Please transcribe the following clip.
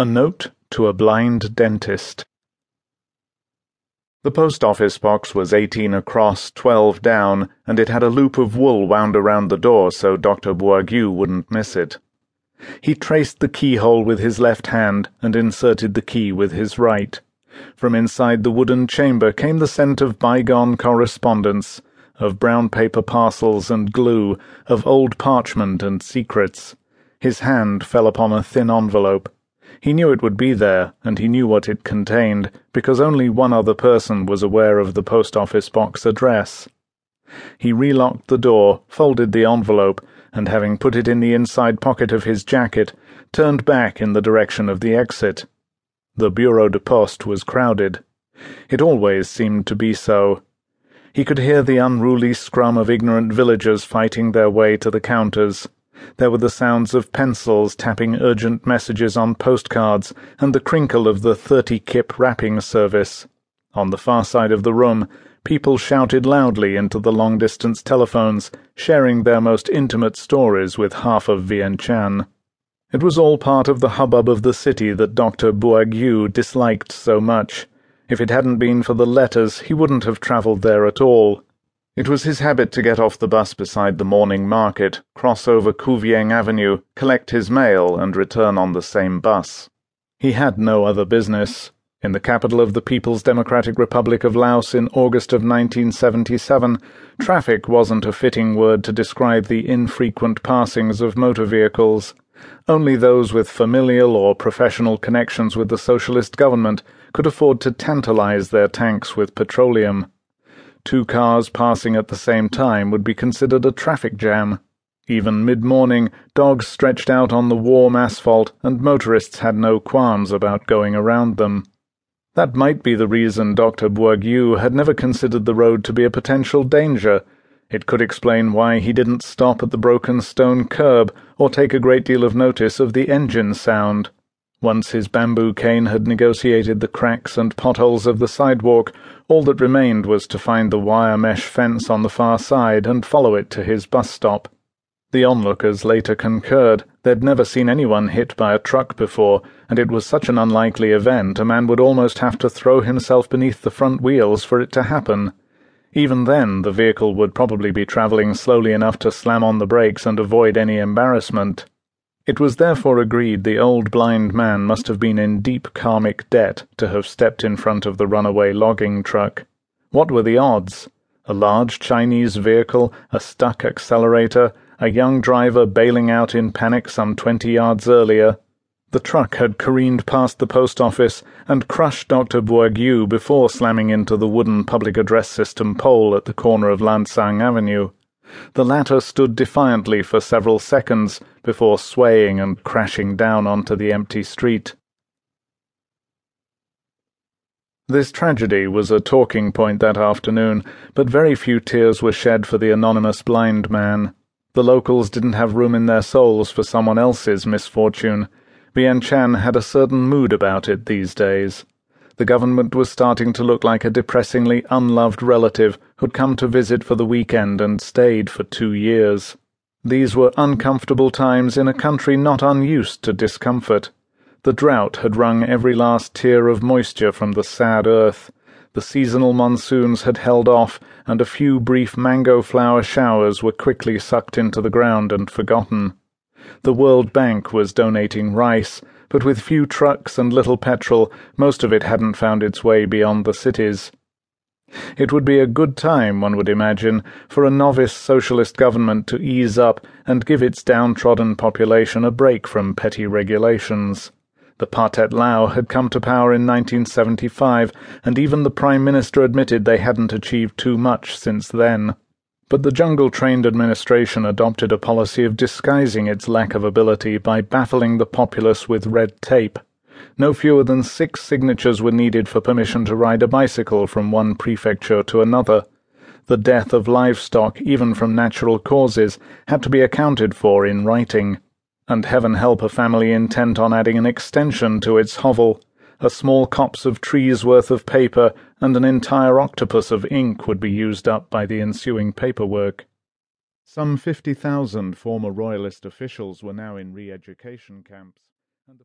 A Note to a Blind Dentist. The post office box was eighteen across, twelve down, and it had a loop of wool wound around the door so Dr. Buagaew wouldn't miss it. He traced the keyhole with his left hand and inserted the key with his right. From inside the wooden chamber came the scent of bygone correspondence, of brown paper parcels and glue, of old parchment and secrets. His hand fell upon a thin envelope. He knew it would be there, and he knew what it contained, because only one other person was aware of the post office box address. He relocked the door, folded the envelope, and having put it in the inside pocket of his jacket, turned back in the direction of the exit. The Bureau de Poste was crowded. It always seemed to be so. He could hear the unruly scrum of ignorant villagers fighting their way to the counters. There were the sounds of pencils tapping urgent messages on postcards, and the crinkle of the thirty kip wrapping service. On the far side of the room, people shouted loudly into the long distance telephones, sharing their most intimate stories with half of Vientiane. It was all part of the hubbub of the city that Dr. Buagaew disliked so much. If it hadn't been for the letters, he wouldn't have travelled there at all. It was his habit to get off the bus beside the morning market, cross over Couvieng Avenue, collect his mail, and return on the same bus. He had no other business. In the capital of the People's Democratic Republic of Laos in August of 1977, traffic wasn't a fitting word to describe the infrequent passings of motor vehicles. Only those with familial or professional connections with the socialist government could afford to tantalize their tanks with petroleum. Two cars passing at the same time would be considered a traffic jam. Even mid morning, dogs stretched out on the warm asphalt, and motorists had no qualms about going around them. That might be the reason Dr. Buagaew had never considered the road to be a potential danger it could explain why he didn't stop at the broken stone curb or take a great deal of notice of the engine sound. Once his bamboo cane had negotiated the cracks and potholes of the sidewalk, all that remained was to find the wire mesh fence on the far side and follow it to his bus stop. The onlookers later concurred they'd never seen anyone hit by a truck before, and it was such an unlikely event a man would almost have to throw himself beneath the front wheels for it to happen. Even then, the vehicle would probably be travelling slowly enough to slam on the brakes and avoid any embarrassment. It was therefore agreed the old blind man must have been in deep karmic debt to have stepped in front of the runaway logging truck. What were the odds? A large Chinese vehicle, a stuck accelerator, a young driver bailing out in panic some twenty yards earlier, the truck had careened past the post office and crushed Dr. Buagaew before slamming into the wooden public address system pole at the corner of Lansang Avenue. The latter stood defiantly for several seconds before swaying and crashing down onto the empty street. This tragedy was a talking point that afternoon, but very few tears were shed for the anonymous blind man. The locals didn't have room in their souls for someone else's misfortune Vientiane had a certain mood about it these days. The government was starting to look like a depressingly unloved relative who'd come to visit for the weekend and stayed for two years. These were uncomfortable times in a country not unused to discomfort. The drought had wrung every last tear of moisture from the sad earth. The seasonal monsoons had held off, and a few brief mango flower showers were quickly sucked into the ground and forgotten. The World Bank was donating rice, but with few trucks and little petrol, most of it hadn't found its way beyond the cities. It would be a good time, one would imagine, for a novice socialist government to ease up and give its downtrodden population a break from petty regulations. The Pathet Lao had come to power in 1975, and even the Prime Minister admitted they hadn't achieved too much since then. But the jungle trained administration adopted a policy of disguising its lack of ability by baffling the populace with red tape. No fewer than six signatures were needed for permission to ride a bicycle from one prefecture to another. The death of livestock, even from natural causes, had to be accounted for in writing. And heaven help a family intent on adding an extension to its hovel a small copse of trees worth of paper, and an entire octopus of ink would be used up by the ensuing paperwork. Some fifty thousand former royalist officials were now in re education camps, and the